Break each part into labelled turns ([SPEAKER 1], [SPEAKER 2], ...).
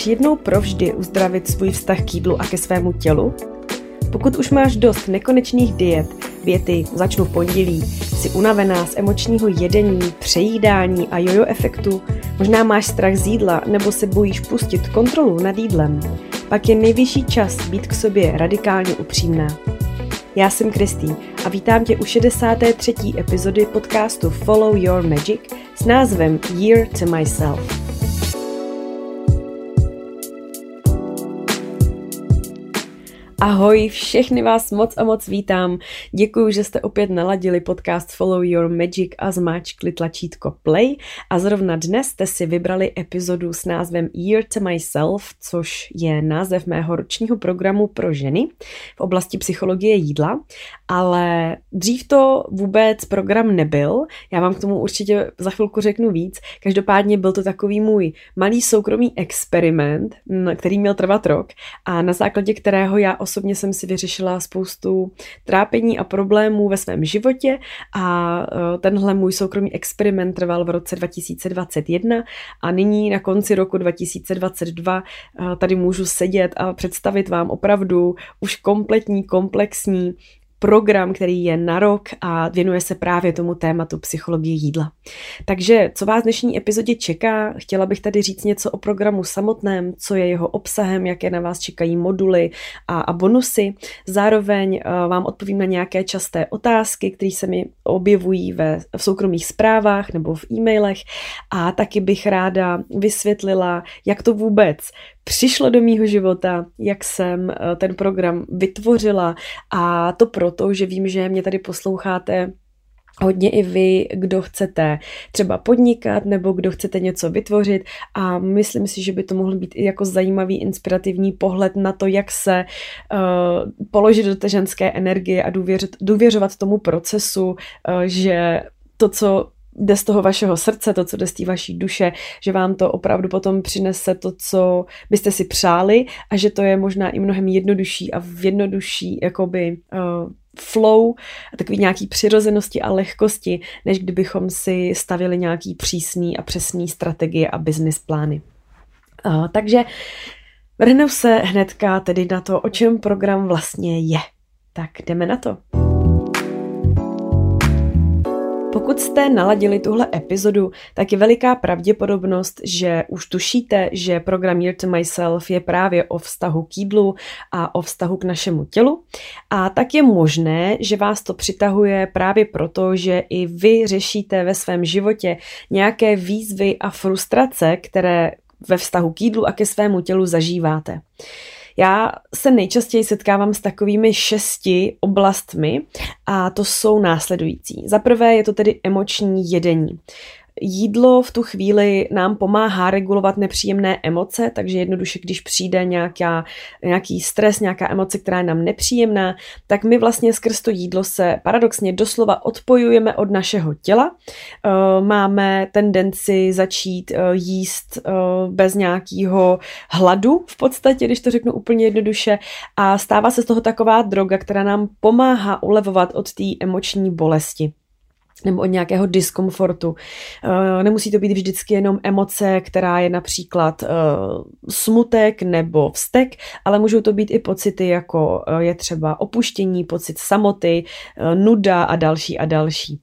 [SPEAKER 1] Chceš jednou provždy uzdravit svůj vztah k jídlu a ke svému tělu? Pokud už máš dost nekonečných diet, věty začnu v pondělí, jsi unavená z emočního jedení, přejídání a jojo efektu, možná máš strach z jídla nebo se bojíš pustit kontrolu nad jídlem, pak je nejvyšší čas být k sobě radikálně upřímná. Já jsem Kristý a vítám tě u 63. epizody podcastu Follow Your Magic s názvem Year to Myself. Ahoj, všechny vás moc a moc vítám. Děkuji, že jste opět naladili podcast Follow Your Magic a zmáčkli tlačítko Play. A zrovna dnes jste si vybrali epizodu s názvem Year to Myself, což je název mého ročního programu pro ženy v oblasti psychologie jídla. Ale dřív to vůbec program nebyl. Já vám k tomu určitě za chvilku řeknu víc. Každopádně byl to takový můj malý soukromý experiment, který měl trvat rok a na základě kterého já osobně jsem si vyřešila spoustu trápení a problémů ve svém životě a e, tenhle můj soukromý experiment trval v roce 2021 a nyní na konci roku 2022 e, tady můžu sedět a představit vám opravdu už kompletní, komplexní program, který je na rok a věnuje se právě tomu tématu psychologie jídla. Takže co vás dnešní epizodě čeká? Chtěla bych tady říct něco o programu samotném, co je jeho obsahem, jaké na vás čekají moduly a, a bonusy. Zároveň uh, vám odpovím na nějaké časté otázky, které se mi objevují ve, v soukromých zprávách nebo v e-mailech a taky bych ráda vysvětlila, jak to vůbec přišlo do mýho života, jak jsem eh, ten program vytvořila. A to proto, že vím, že mě tady posloucháte hodně i vy, kdo chcete třeba podnikat nebo kdo chcete něco vytvořit. A myslím si, že by to mohl být i jako zajímavý, inspirativní pohled na to, jak se uh, položit do té ženské energie a důvěřit, důvěřovat tomu procesu, uh, že to, co jde z toho vašeho srdce, to, co jde z té vaší duše, že vám to opravdu potom přinese to, co byste si přáli a že to je možná i mnohem jednodušší a v jednodušší jakoby uh, flow, takový nějaký přirozenosti a lehkosti, než kdybychom si stavili nějaký přísný a přesný strategie a business plány. Uh, takže vrhnu se hnedka tedy na to, o čem program vlastně je. Tak jdeme na to. Pokud jste naladili tuhle epizodu, tak je veliká pravděpodobnost, že už tušíte, že program Year to Myself je právě o vztahu k jídlu a o vztahu k našemu tělu. A tak je možné, že vás to přitahuje právě proto, že i vy řešíte ve svém životě nějaké výzvy a frustrace, které ve vztahu k jídlu a ke svému tělu zažíváte. Já se nejčastěji setkávám s takovými šesti oblastmi a to jsou následující. Za prvé je to tedy emoční jedení. Jídlo v tu chvíli nám pomáhá regulovat nepříjemné emoce, takže jednoduše, když přijde nějaká, nějaký stres, nějaká emoce, která je nám nepříjemná, tak my vlastně skrz to jídlo se paradoxně doslova odpojujeme od našeho těla. Eh, máme tendenci začít eh, jíst eh, bez nějakého hladu v podstatě, když to řeknu úplně jednoduše, a stává se z toho taková droga, která nám pomáhá ulevovat od té emoční bolesti nebo od nějakého diskomfortu. Eh, nemusí to být vždycky jenom emoce, která je například eh, smutek nebo vztek, ale můžou to být i pocity, jako eh, je třeba opuštění, pocit samoty, nuda a další a další.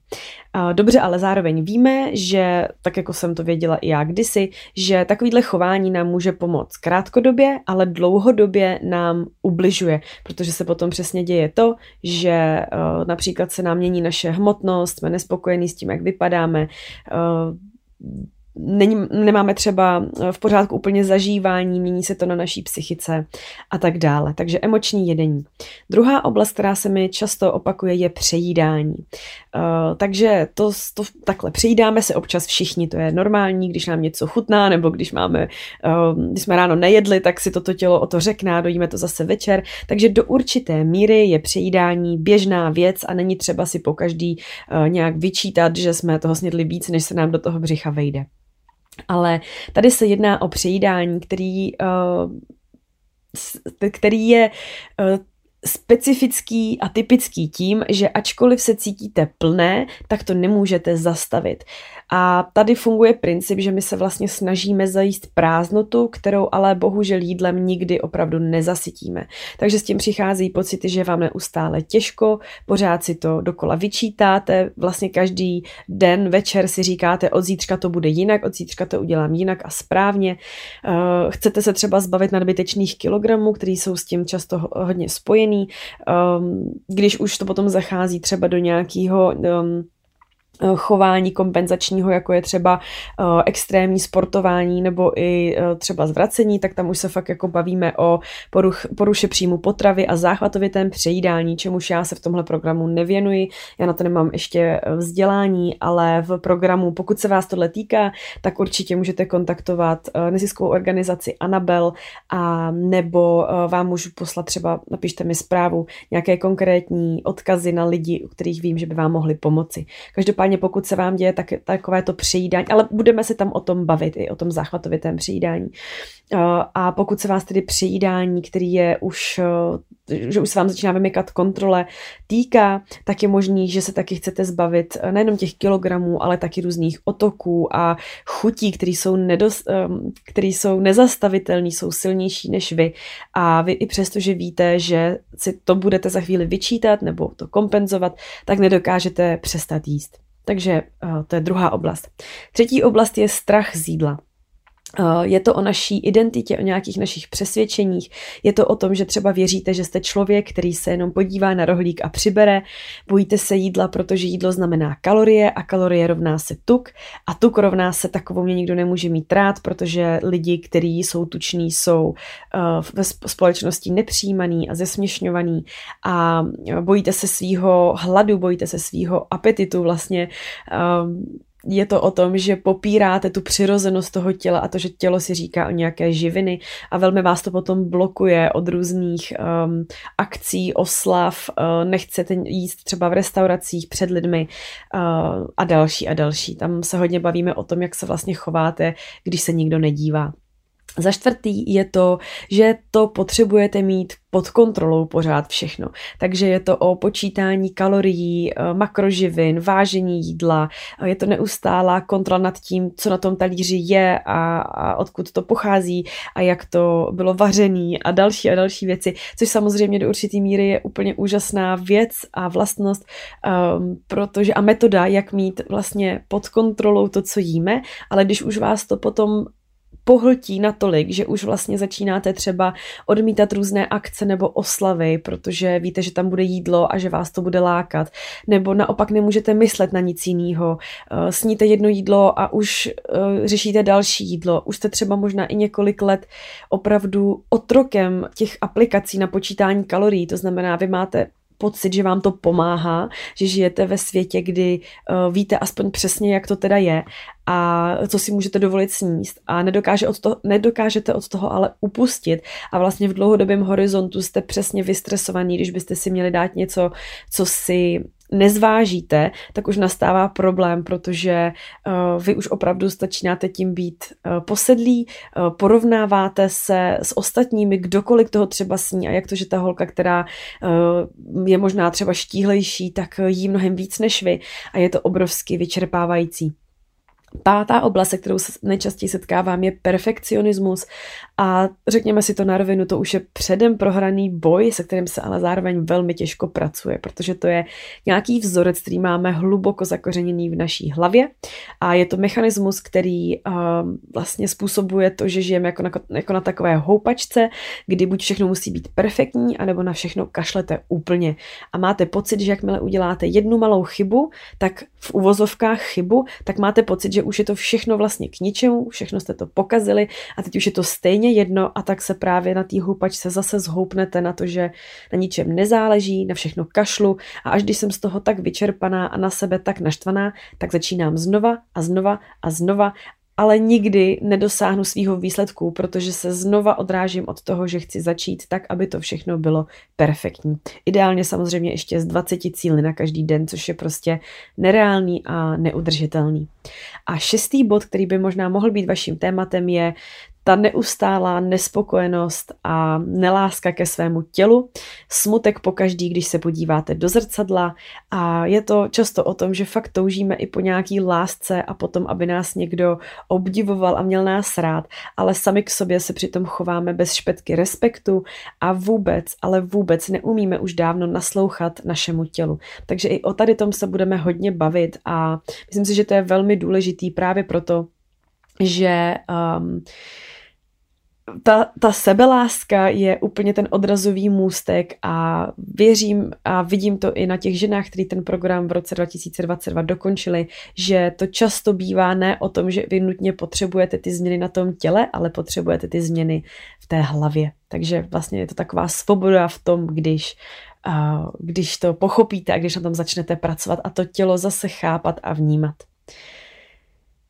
[SPEAKER 1] Dobře, ale zároveň víme, že, tak jako jsem to věděla i já kdysi, že takovýhle chování nám může pomoct krátkodobě, ale dlouhodobě nám ubližuje, protože se potom přesně děje to, že uh, například se nám mění naše hmotnost, jsme nespokojení s tím, jak vypadáme, uh, není, nemáme třeba eh, v pořádku úplně zažívání, mění se to na naší psychice a tak dále. Takže emoční jedení. Druhá oblast, která se mi často opakuje, je přejídání. Uh, takže to, to takhle, přejídáme se občas všichni, to je normální, když nám něco chutná, nebo když máme, uh, když jsme ráno nejedli, tak si toto tělo o to řekná, dojíme to zase večer. Takže do určité míry je přejídání běžná věc a není třeba si po každý uh, nějak vyčítat, že jsme toho snědli víc, než se nám do toho břicha vejde. Ale tady se jedná o přejídání, který, uh, který je uh, specifický a typický tím, že ačkoliv se cítíte plné, tak to nemůžete zastavit. A tady funguje princip, že my se vlastně snažíme zajíst prázdnotu, kterou ale bohužel jídlem nikdy opravdu nezasytíme. Takže s tím přichází pocity, že vám neustále těžko, pořád si to dokola vyčítáte, vlastně každý den večer si říkáte, od zítřka to bude jinak, od zítřka to udělám jinak a správně. Uh, chcete se třeba zbavit nadbytečných kilogramů, které jsou s tím často hodně spojený. Um, když už to potom zachází třeba do nějakého Eh, chování kompenzačního, jako je třeba uh, extrémní sportování nebo i uh, třeba zvracení, tak tam už se fakt jako bavíme o poruch, poruše příjmu potravy a záchvatovitém přejídání, čemuž já se v tomhle programu nevěnuji. Já na to nemám ještě vzdělání, ale v programu, pokud se vás tohle týká, tak určitě můžete kontaktovat neziskovou organizaci Anabel a nebo vám můžu poslat třeba, napište mi zprávu, nějaké konkrétní odkazy na lidi, u kterých vím, že by vám mohli pomoci. Každopádně Každopádně pokud se vám děje tak, takové to přijídání, ale budeme se tam o tom bavit, i o tom záchvatovitém přijídání. A pokud se vás tedy přijídání, který je už, že už se vám začíná vymykat kontrole, týká, tak je možný, že se taky chcete zbavit nejenom těch kilogramů, ale taky různých otoků a chutí, které jsou, nedos, který jsou nezastavitelné, jsou silnější než vy. A vy i přesto, že víte, že si to budete za chvíli vyčítat nebo to kompenzovat, tak nedokážete přestat jíst. Takže uh, to je druhá oblast. Třetí oblast je strach z jídla. Eh, je to o naší identitě, o nějakých našich přesvědčeních. Je to o tom, že třeba věříte, že jste člověk, který se jenom podívá na rohlík a přibere. Bojíte se jídla, protože jídlo znamená kalorie a kalorie rovná se tuk a tuk rovná se takovou mě nikdo nemůže mít rád, protože lidi, kteří jsou tuční, jsou eh, ve společnosti nepřijímaný a zesměšňovaný a bojíte se svýho hladu, bojíte se svýho apetitu vlastně je to o tom, že popíráte tu přirozenost toho těla a to, že tělo si říká o nějaké živiny a velmi vás to potom blokuje od různých um, akcí, oslav, uh, nechcete jíst třeba v restauracích před lidmi uh, a další a další. Tam se hodně bavíme o tom, jak se vlastně chováte, když se nikdo nedívá. Za čtvrtý je to, že to potřebujete mít pod kontrolou pořád všechno. Takže je to o počítání kalorií, eh, makroživin, vážení jídla, je to neustálá kontrola nad tím, co na tom talíři je a, a odkud to pochází a jak to bylo vařený a další a další věci, což samozřejmě do určitý míry je úplně úžasná věc a vlastnost, um, protože a metoda, jak mít vlastně pod kontrolou to, co jíme, ale když už vás to potom pohltí natolik, že už vlastně začínáte třeba odmítat různé akce nebo oslavy, protože víte, že tam bude jídlo a že vás to bude lákat. Nebo naopak nemůžete myslet na nic jiného. Eh, sníte jedno jídlo a už eh, řešíte další jídlo. Už jste třeba možná i několik let opravdu otrokem těch aplikací na počítání kalorií. To znamená, vy máte pocit, že vám to pomáhá, že žijete ve světě, kdy uh, víte aspoň přesně, jak to teda je a co si můžete dovolit sníst. A nedokáže od toho, nedokážete od toho ale upustit. A vlastně v dlouhodobém horizontu jste přesně vystresovaní, když byste si měli dát něco, co si nezvážíte, tak už nastává problém, protože uh, vy už opravdu začínáte tím být uh, posedlí, uh, porovnáváte se s ostatními, kdokoliv toho třeba sní a jak to, že ta holka, která je možná třeba štíhlejší, tak jí mnohem víc než vy a je to obrovsky vyčerpávající. Pátá oblast, se kterou se nejčastěji setkávám, je perfekcionismus. A řekněme si to na rovinu, to už je předem prohraný boj, se kterým se ale zároveň velmi těžko pracuje, protože to je nějaký vzorec, který máme hluboko zakořeněný v naší hlavě. A je to mechanismus, který uh, vlastně způsobuje to, že žijeme jako na, jako na takové houpačce, kdy buď všechno musí být perfektní, anebo na všechno kašlete úplně. A máte pocit, že jakmile uděláte jednu malou chybu, tak v uvozovkách chybu, tak máte pocit, že už je to všechno vlastně k ničemu, všechno jste to pokazili a teď už je to stejně jedno a tak se právě na té houpačce zase zhoupnete na to, že na ničem nezáleží, na všechno kašlu a až když jsem z toho tak vyčerpaná a na sebe tak naštvaná, tak začínám znova a znova a znova ale nikdy nedosáhnu svýho výsledku, protože se znova odrážím od toho, že chci začít tak, aby to všechno bylo perfektní. Ideálně samozřejmě ještě z 20 cíly na každý den, což je prostě nereálný a neudržitelný. A šestý bod, který by možná mohl být vaším tématem, je ta neustálá nespokojenost a neláska ke svému tělu, smutek po každý, když se podíváte do zrcadla a je to často o tom, že fakt toužíme i po nějaký lásce a potom, aby nás někdo obdivoval a měl nás rád, ale sami k sobě se přitom chováme bez špetky respektu a vůbec, ale vůbec neumíme už dávno naslouchat našemu tělu. Takže i o tady tom se budeme hodně bavit a myslím si, že to je velmi důležitý právě proto, že um, ta, ta sebeláska je úplně ten odrazový můstek a věřím a vidím to i na těch ženách, který ten program v roce 2022 dokončili, že to často bývá ne o tom, že vy nutně potřebujete ty změny na tom těle, ale potřebujete ty změny v té hlavě. Takže vlastně je to taková svoboda v tom, když když to pochopíte a když na tom začnete pracovat a to tělo zase chápat a vnímat.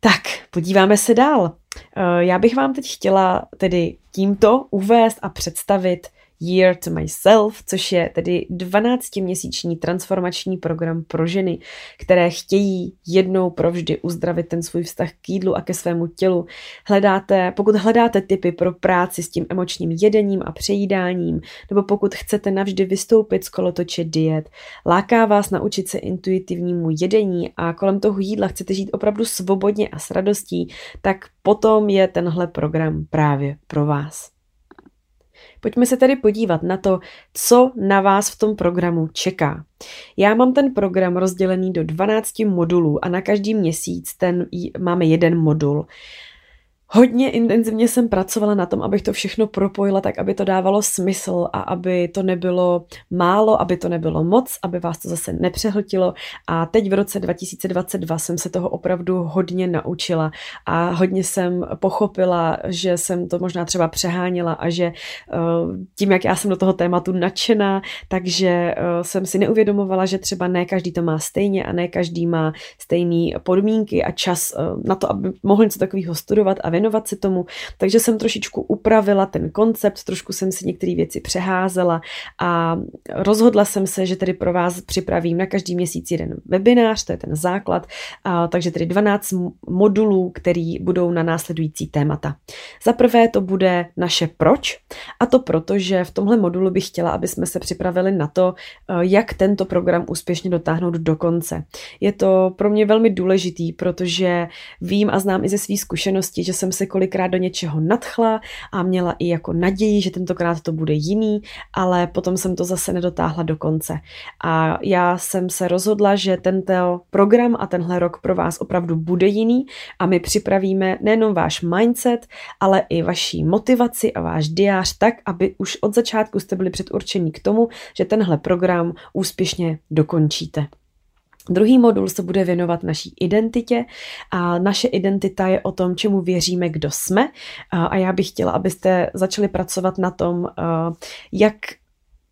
[SPEAKER 1] Tak, podíváme se dál. Eh, já bych vám teď chtěla tedy tímto uvést a představit Year to Myself, což je tedy 12-měsíční transformační program pro ženy, které chtějí jednou provždy uzdravit ten svůj vztah k jídlu a ke svému tělu. Hledáte, pokud hledáte typy pro práci s tím emočním jedením a přejídáním, nebo pokud chcete navždy vystoupit z kolotoče diet, láká vás naučit se intuitivnímu jedení a kolem toho jídla chcete žít opravdu svobodně a s radostí, tak potom je tenhle program právě pro vás. Pojďme se tedy podívat na to, co na vás v tom programu čeká. Já mám ten program rozdělený do 12 modulů a na každý měsíc ten máme jeden modul. Hodně intenzivně jsem pracovala na tom, abych to všechno propojila tak, aby to dávalo smysl a aby to nebylo málo, aby to nebylo moc, aby vás to zase nepřehltilo. A teď v roce 2022 jsem se toho opravdu hodně naučila a hodně jsem pochopila, že jsem to možná třeba přeháněla a že eh, tím, jak já jsem do toho tématu nadšená, takže eh, jsem si neuvědomovala, že třeba ne každý to má stejně a ne každý má stejné podmínky a čas eh, na to, aby mohl něco takového studovat a věnovat se tomu, takže jsem trošičku upravila ten koncept, trošku jsem si některé věci přeházela a rozhodla jsem se, že tedy pro vás připravím na každý měsíc jeden webinář, to je ten základ, a, takže tedy 12 modulů, který budou na následující témata. Za prvé to bude naše proč a to proto, že v tomhle modulu bych chtěla, aby jsme se připravili na to, jak tento program úspěšně dotáhnout do konce. Je to pro mě velmi důležitý, protože vím a znám i ze své zkušenosti, že jsem jsem se kolikrát do něčeho nadchla a měla i jako naději, že tentokrát to bude jiný, ale potom jsem to zase nedotáhla do konce. A já jsem se rozhodla, že tento program a tenhle rok pro vás opravdu bude jiný a my připravíme nejenom váš mindset, ale i vaší motivaci a váš diář tak, aby už od začátku jste byli předurčení k tomu, že tenhle program úspěšně dokončíte. Druhý modul se bude věnovat naší identitě a naše identita je o tom, čemu věříme, kdo jsme a já bych chtěla, abyste začali pracovat na tom, jak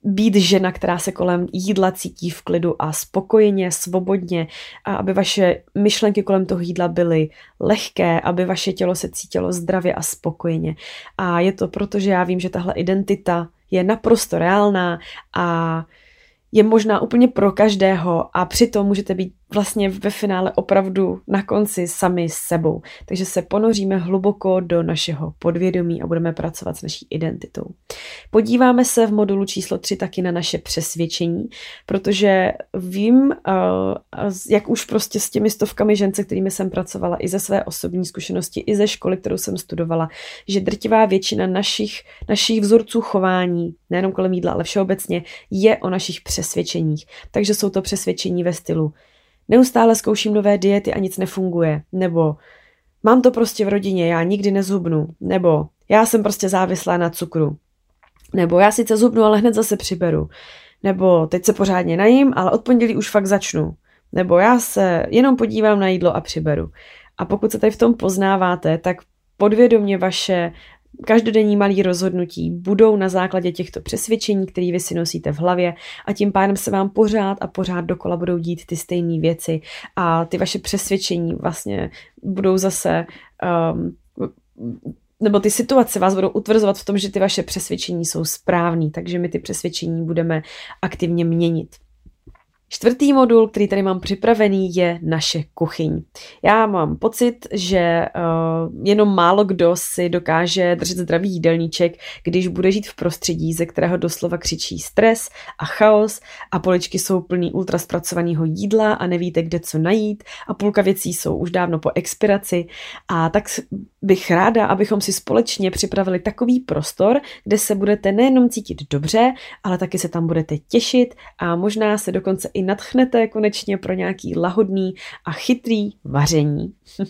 [SPEAKER 1] být žena, která se kolem jídla cítí v klidu a spokojeně, svobodně, a aby vaše myšlenky kolem toho jídla byly lehké, aby vaše tělo se cítilo zdravě a spokojeně. A je to proto, že já vím, že tahle identita je naprosto reálná a je možná úplně pro každého a přitom můžete být vlastně ve finále opravdu na konci sami s sebou. Takže se ponoříme hluboko do našeho podvědomí a budeme pracovat s naší identitou. Podíváme se v modulu číslo 3 taky na naše přesvědčení, protože vím, jak už prostě s těmi stovkami žen, se kterými jsem pracovala, i ze své osobní zkušenosti, i ze školy, kterou jsem studovala, že drtivá většina našich, našich vzorců chování, nejenom kolem jídla, ale všeobecně, je o našich přesvědčeních. Takže jsou to přesvědčení ve stylu Neustále zkouším nové diety a nic nefunguje. Nebo mám to prostě v rodině, já nikdy nezhubnu. Nebo já jsem prostě závislá na cukru. Nebo já sice zhubnu, ale hned zase přiberu. Nebo teď se pořádně najím, ale od pondělí už fakt začnu. Nebo já se jenom podívám na jídlo a přiberu. A pokud se tady v tom poznáváte, tak podvědomě vaše každodenní malý rozhodnutí budou na základě těchto přesvědčení, které vy si nosíte v hlavě a tím pádem se vám pořád a pořád dokola budou dít ty stejné věci a ty vaše přesvědčení vlastně budou zase um, nebo ty situace vás budou utvrzovat v tom, že ty vaše přesvědčení jsou správný, takže my ty přesvědčení budeme aktivně měnit. Čtvrtý modul, který tady mám připravený, je naše kuchyň. Já mám pocit, že uh, jenom málo kdo si dokáže držet zdravý jídelníček, když bude žít v prostředí, ze kterého doslova křičí stres a chaos a poličky jsou plný ultraspracovaného jídla a nevíte, kde co najít a půlka věcí jsou už dávno po expiraci. A tak bych ráda, abychom si společně připravili takový prostor, kde se budete nejenom cítit dobře, ale taky se tam budete těšit a možná se dokonce i nadchnete konečně pro nějaký lahodný a chytrý vaření.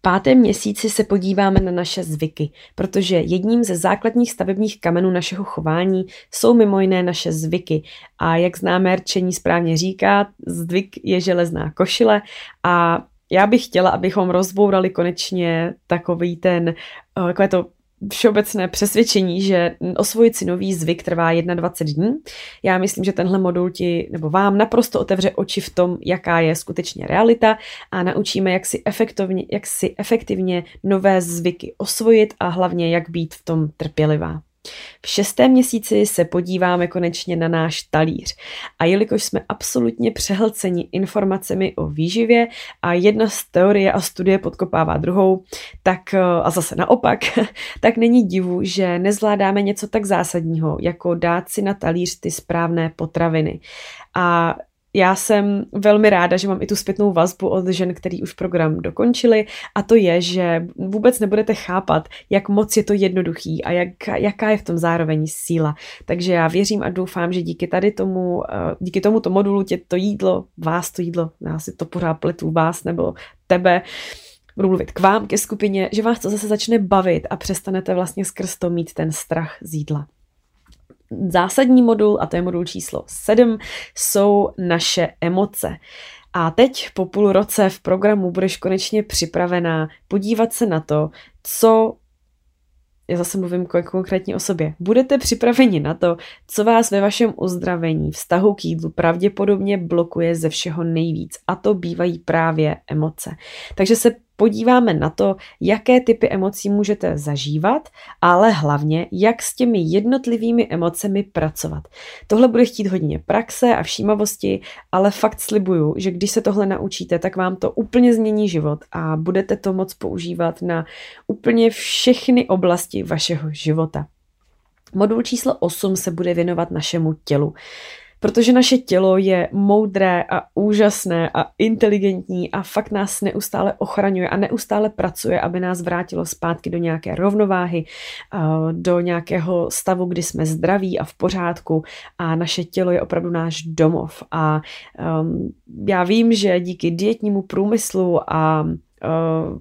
[SPEAKER 1] V pátém měsíci se podíváme na naše zvyky, protože jedním ze základních stavebních kamenů našeho chování jsou mimo jiné naše zvyky. A jak známé rčení správně říká, zvyk je železná košile a já bych chtěla, abychom rozbourali konečně takový ten, eh, takové to všeobecné přesvědčení, že osvojit si nový zvyk trvá 21 dní. Já myslím, že tenhle modul ti nebo vám naprosto otevře oči v tom, jaká je skutečně realita a naučíme, jak si efektivně, jak si efektivně nové zvyky osvojit a hlavně jak být v tom trpělivá. V šestém měsíci se podíváme konečně na náš talíř. A jelikož jsme absolutně přehlceni informacemi o výživě a jedna z teorie a studie podkopává druhou, tak a zase naopak, tak není divu, že nezvládáme něco tak zásadního, jako dát si na talíř ty správné potraviny. A já jsem velmi ráda, že mám i tu zpětnou vazbu od žen, který už program dokončili a to je, že vůbec nebudete chápat, jak moc je to jednoduchý a jak, jaká je v tom zároveň síla. Takže já věřím a doufám, že díky tady tomu, eh, díky tomuto modulu tě to jídlo, vás to jídlo, já si to pořád pletu vás nebo tebe, budu mluvit k vám, ke skupině, že vás to zase začne bavit a přestanete vlastně skrz to mít ten strach z jídla zásadní modul, a to je modul číslo 7, jsou naše emoce. A teď po půl roce v programu budeš konečně připravená podívat se na to, co já zase mluvím konkrétně o sobě. Budete připraveni na to, co vás ve vašem uzdravení, vztahu k jídlu pravděpodobně blokuje ze všeho nejvíc. A to bývají právě emoce. Takže se podíváme na to, jaké typy emocí můžete zažívat, ale hlavně, jak s těmi jednotlivými emocemi pracovat. Tohle bude chtít hodně praxe a všímavosti, ale fakt slibuju, že když se tohle naučíte, tak vám to úplně změní život a budete to moc používat na úplně všechny oblasti vašeho života. Modul číslo 8 se bude věnovat našemu tělu protože naše tělo je moudré a úžasné a inteligentní a fakt nás neustále ochraňuje a neustále pracuje, aby nás vrátilo zpátky do nějaké rovnováhy, do nějakého stavu, kdy jsme zdraví a v pořádku a naše tělo je opravdu náš domov. A um, já vím, že díky dietnímu průmyslu a uh,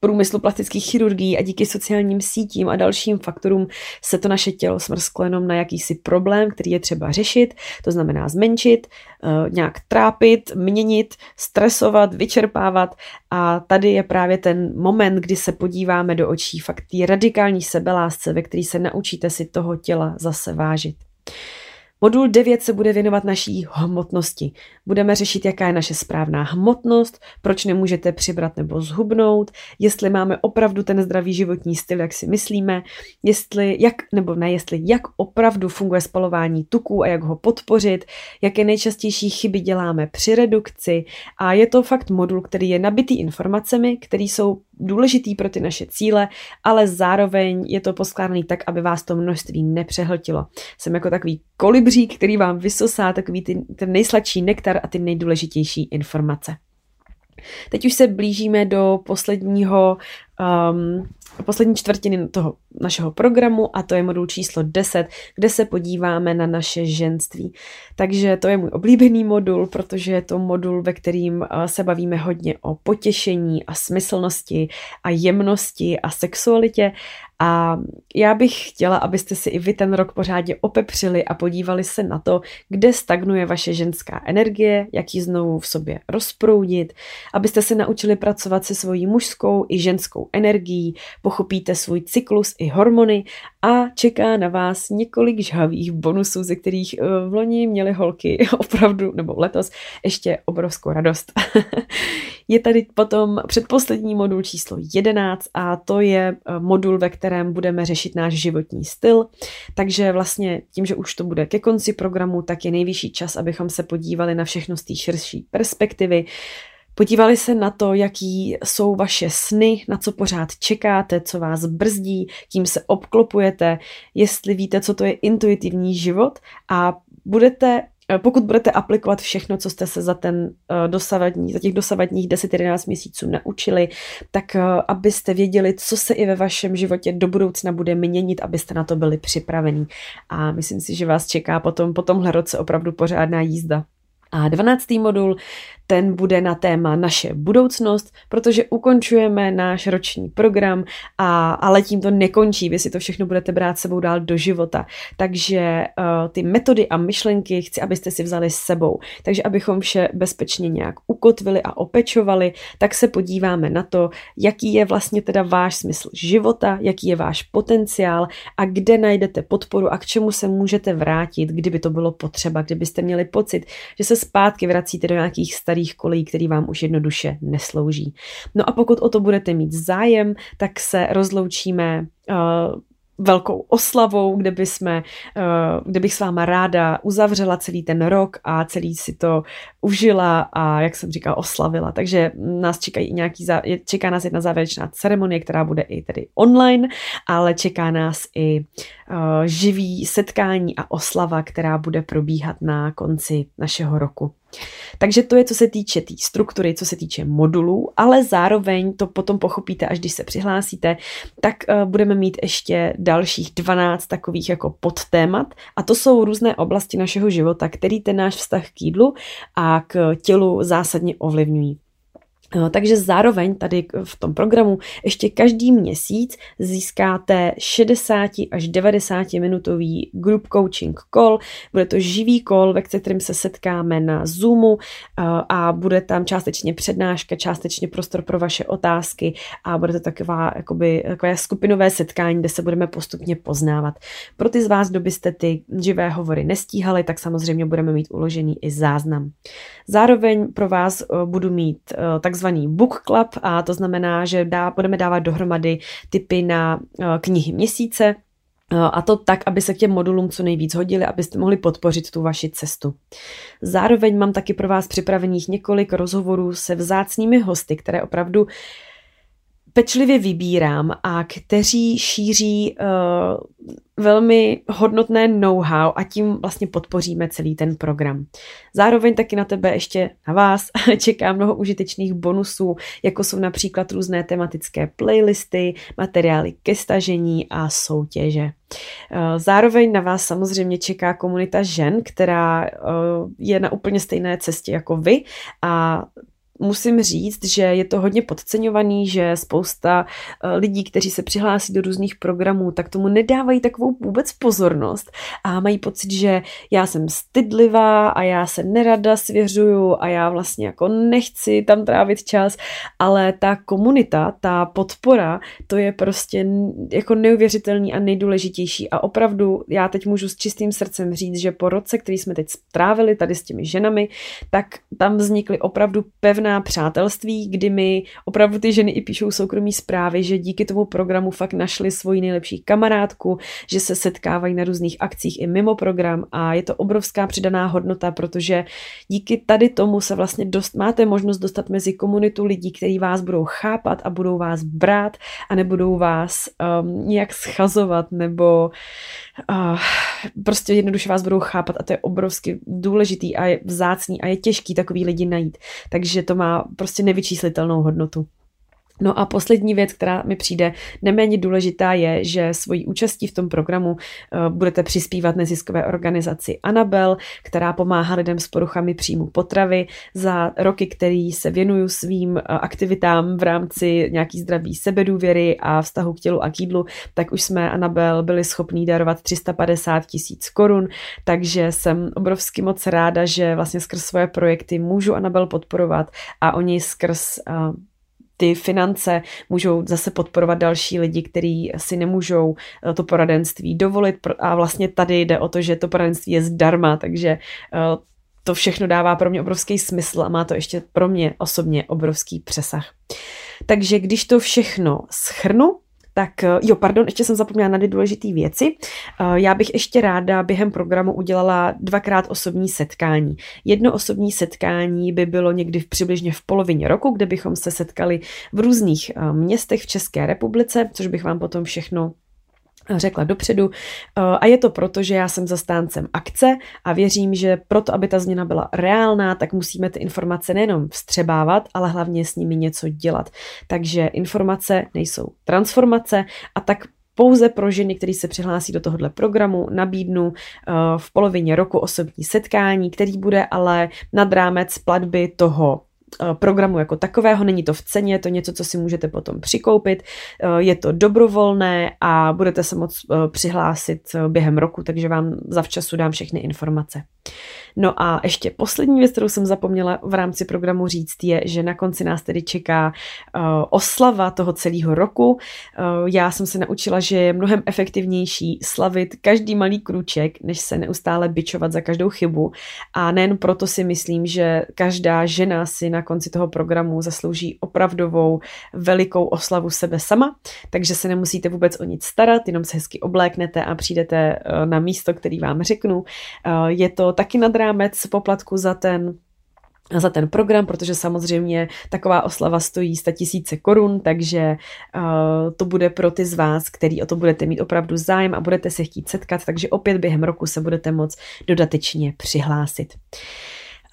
[SPEAKER 1] průmyslu plastických chirurgií a díky sociálním sítím a dalším faktorům se to naše tělo smrsklo jenom na jakýsi problém, který je třeba řešit, to znamená zmenšit, eh, nějak trápit, měnit, stresovat, vyčerpávat a tady je právě ten moment, kdy se podíváme do očí fakt té radikální sebelásce, ve který se naučíte si toho těla zase vážit. Modul 9 se bude věnovat naší hmotnosti. Budeme řešit, jaká je naše správná hmotnost, proč nemůžete přibrat nebo zhubnout, jestli máme opravdu ten zdravý životní styl, jak si myslíme, jestli, jak, nebo ne, jestli, jak opravdu funguje spalování tuků a jak ho podpořit, jaké nejčastější chyby děláme při redukci a je to fakt modul, který je nabitý informacemi, které jsou důležitý pro ty naše cíle, ale zároveň je to poskládaný tak, aby vás to množství nepřehltilo. Jsem jako takový kolibřík, který vám vysosá takový ty, ten nejsladší nektar a ty nejdůležitější informace. Teď už se blížíme do posledního um, poslední čtvrtiny toho našeho programu a to je modul číslo 10, kde se podíváme na naše ženství. Takže to je můj oblíbený modul, protože je to modul, ve kterým uh, se bavíme hodně o potěšení a smyslnosti a jemnosti a sexualitě a já bych chtěla, abyste si i vy ten rok pořádně opepřili a podívali se na to, kde stagnuje vaše ženská energie, jak ji znovu v sobě rozproudit, abyste se naučili pracovat se svojí mužskou i ženskou energií, pochopíte svůj cyklus i hormony a čeká na vás několik žhavých bonusů, ze kterých eh, v loni měly holky opravdu, nebo letos, ještě obrovskou radost. je tady potom předposlední modul číslo 11 a to je eh, modul, ve kterém budeme řešit náš životní styl. Takže vlastně tím, že už to bude ke konci programu, tak je nejvyšší čas, abychom se podívali na všechno z té širší perspektivy. Podívali se na to, jaký jsou vaše sny, na co pořád čekáte, co vás brzdí, kým se obklopujete, jestli víte, co to je intuitivní život a budete pokud budete aplikovat všechno, co jste se za ten eh, dosavadní, za těch dosavadních 10-11 měsíců naučili, tak eh, abyste věděli, co se i ve vašem životě do budoucna bude měnit, abyste na to byli připravení. A myslím si, že vás čeká potom po tomhle roce opravdu pořádná jízda. A 12. modul ten bude na téma naše budoucnost, protože ukončujeme náš roční program, a, ale tím to nekončí, vy si to všechno budete brát sebou dál do života. Takže uh, ty metody a myšlenky chci, abyste si vzali s sebou. Takže abychom vše bezpečně nějak ukotvili a opečovali, tak se podíváme na to, jaký je vlastně teda váš smysl života, jaký je váš potenciál a kde najdete podporu a k čemu se můžete vrátit, kdyby to bylo potřeba, kdybyste měli pocit, že se zpátky vracíte do nějakých starých starých kolejí, který vám už jednoduše neslouží. No a pokud o to budete mít zájem, tak se rozloučíme uh, velkou oslavou, kde, by jsme, uh, kde bych s váma ráda uzavřela celý ten rok a celý si to užila a, jak jsem říkala, oslavila. Takže nás čekají nějaký, čeká nás jedna závěrečná ceremonie, která bude i tedy online, ale čeká nás i uh, živý setkání a oslava, která bude probíhat na konci našeho roku. Takže to je, co se týče té tý struktury, co se týče modulů, ale zároveň to potom pochopíte, až když se přihlásíte, tak uh, budeme mít ještě dalších 12 takových jako podtémat a to jsou různé oblasti našeho života, který ten náš vztah k jídlu a k tělu zásadně ovlivňují. Eh, takže zároveň tady v tom programu ještě každý měsíc získáte 60 až 90 minutový group coaching call. Bude to živý call, ve kterém se setkáme na Zoomu eh, a bude tam částečně přednáška, částečně prostor pro vaše otázky a bude to taková, jakoby, takové skupinové setkání, kde se budeme postupně poznávat. Pro ty z vás, kdo byste ty živé hovory nestíhali, tak samozřejmě budeme mít uložený i záznam. Zároveň pro vás eh, budu mít tak takzvaný book club a to znamená, že dá, budeme dávat dohromady typy na eh, knihy měsíce, eh, a to tak, aby se k těm modulům co nejvíc hodili, abyste mohli podpořit tu vaši cestu. Zároveň mám taky pro vás připravených několik rozhovorů se vzácnými hosty, které opravdu pečlivě vybírám a kteří šíří uh, velmi hodnotné know-how a tím vlastně podpoříme celý ten program. Zároveň taky na tebe ještě na vás čeká mnoho užitečných bonusů, jako jsou například různé tematické playlisty, materiály ke stažení a soutěže. Uh, zároveň na vás samozřejmě čeká komunita žen, která uh, je na úplně stejné cestě jako vy a musím říct, že je to hodně podceňovaný, že spousta eh, lidí, kteří se přihlásí do různých programů, tak tomu nedávají takovou vůbec pozornost a mají pocit, že já jsem stydlivá a já se nerada svěřuju a já vlastně jako nechci tam trávit čas, ale ta komunita, ta podpora, to je prostě jako neuvěřitelný a nejdůležitější. A opravdu já teď můžu s čistým srdcem říct, že po roce, který jsme teď strávili tady s těmi ženami, tak tam vznikly opravdu pevná silná přátelství, kdy mi opravdu ty ženy i píšou soukromí zprávy, že díky tomu programu fakt našli svoji nejlepší kamarádku, že se setkávají na různých akcích i mimo program a je to obrovská přidaná hodnota, protože díky tady tomu se vlastně dost, máte možnost dostat mezi komunitu lidí, kteří vás budou chápat a budou vás brát a nebudou vás um, nějak schazovat nebo uh, prostě jednoduše vás budou chápat a to je obrovsky důležitý a je vzácný a je těžký takový lidi najít. Takže to má prostě nevyčíslitelnou hodnotu. No a poslední věc, která mi přijde neméně důležitá, je, že svojí účastí v tom programu uh, budete přispívat neziskové organizaci Anabel, která pomáhá lidem s poruchami příjmu potravy. Za roky, který se věnuju svým uh, aktivitám v rámci nějaký zdraví sebedůvěry a vztahu k tělu a k jídlu, tak už jsme Anabel byli schopní darovat 350 tisíc korun, takže jsem obrovsky moc ráda, že vlastně skrz svoje projekty můžu Anabel podporovat a oni skrz uh, ty finance můžou zase podporovat další lidi, kteří si nemůžou eh, to poradenství dovolit a vlastně tady jde o to, že to poradenství je zdarma, takže eh, to všechno dává pro mě obrovský smysl a má to ještě pro mě osobně obrovský přesah. Takže když to všechno schrnu, tak eh, jo, pardon, ještě jsem zapomněla na dvě důležité věci. Eh, já bych ještě ráda během programu udělala dvakrát osobní setkání. Jedno osobní setkání by bylo někdy v přibližně v polovině roku, kde bychom se setkali v různých eh, městech v České republice, což bych vám potom všechno řekla dopředu. A je to proto, že já jsem zastáncem akce a věřím, že proto, aby ta změna byla reálná, tak musíme ty informace nejenom vstřebávat, ale hlavně s nimi něco dělat. Takže informace nejsou transformace a tak pouze pro ženy, které se přihlásí do tohohle programu, nabídnu v polovině roku osobní setkání, který bude ale nad rámec platby toho Eh, programu jako takového, není to v ceně, je to něco, co si můžete potom přikoupit, eh, je to dobrovolné a budete se moct eh, přihlásit během roku, takže vám zavčasu dám všechny informace. No a ještě poslední věc, kterou jsem zapomněla v rámci programu říct, je, že na konci nás tedy čeká uh, oslava toho celého roku. Uh, já jsem se naučila, že je mnohem efektivnější slavit každý malý krůček, než se neustále bičovat za každou chybu. A nejen proto si myslím, že každá žena si na konci toho programu zaslouží opravdovou velikou oslavu sebe sama, takže se nemusíte vůbec o nic starat, jenom se hezky obléknete a přijdete uh, na místo, který vám řeknu. Je to taky nad rámec poplatku za ten za ten program, protože samozřejmě taková oslava stojí 100 tisíce korun, takže uh, to bude pro ty z vás, který o to budete mít opravdu zájem a budete se chtít setkat, takže opět během roku se budete moct dodatečně přihlásit. Uh,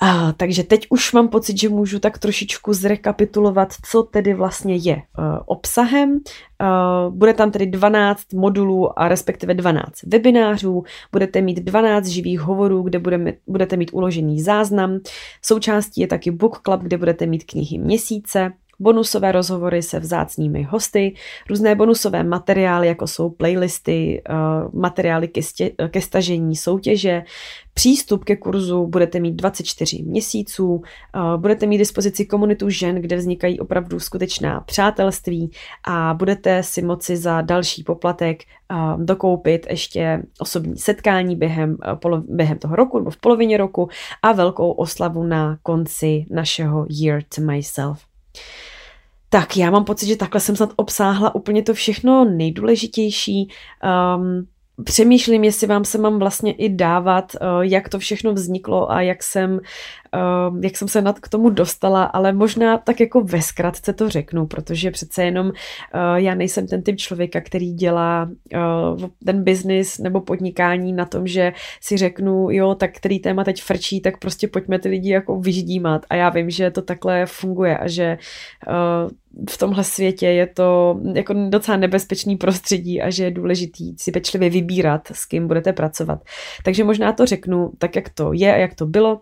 [SPEAKER 1] a, takže teď už mám pocit, že můžu tak trošičku zrekapitulovat, co tedy vlastně je uh, obsahem. Uh, bude tam tedy 12 modulů a respektive 12 webinářů. Budete mít 12 živých hovorů, kde budeme, budete mít uložený záznam. Součástí je taky book club, kde budete mít knihy měsíce bonusové rozhovory se vzácnými hosty, různé bonusové materiály, jako jsou playlisty, eh, materiály ke, stě, ke stažení soutěže, přístup ke kurzu budete mít 24 měsíců, eh, budete mít dispozici komunitu žen, kde vznikají opravdu skutečná přátelství a budete si moci za další poplatek eh, dokoupit ještě osobní setkání během, během toho roku nebo v polovině roku a velkou oslavu na konci našeho Year to Myself. Tak já mám pocit, že takhle jsem snad obsáhla úplně to všechno nejdůležitější. Um, přemýšlím, jestli vám se mám vlastně i dávat, uh, jak to všechno vzniklo a jak jsem jak jsem se nad k tomu dostala, ale možná tak jako ve zkratce to řeknu, protože přece jenom uh, já nejsem ten typ člověka, který dělá uh, ten biznis nebo podnikání na tom, že si řeknu, jo, tak který téma teď frčí, tak prostě pojďme ty lidi jako vyždímat a já vím, že to takhle funguje a že uh, v tomhle světě je to jako docela nebezpečný prostředí a že je důležitý si pečlivě vybírat, s kým budete pracovat. Takže možná to řeknu tak, jak to je a jak to bylo.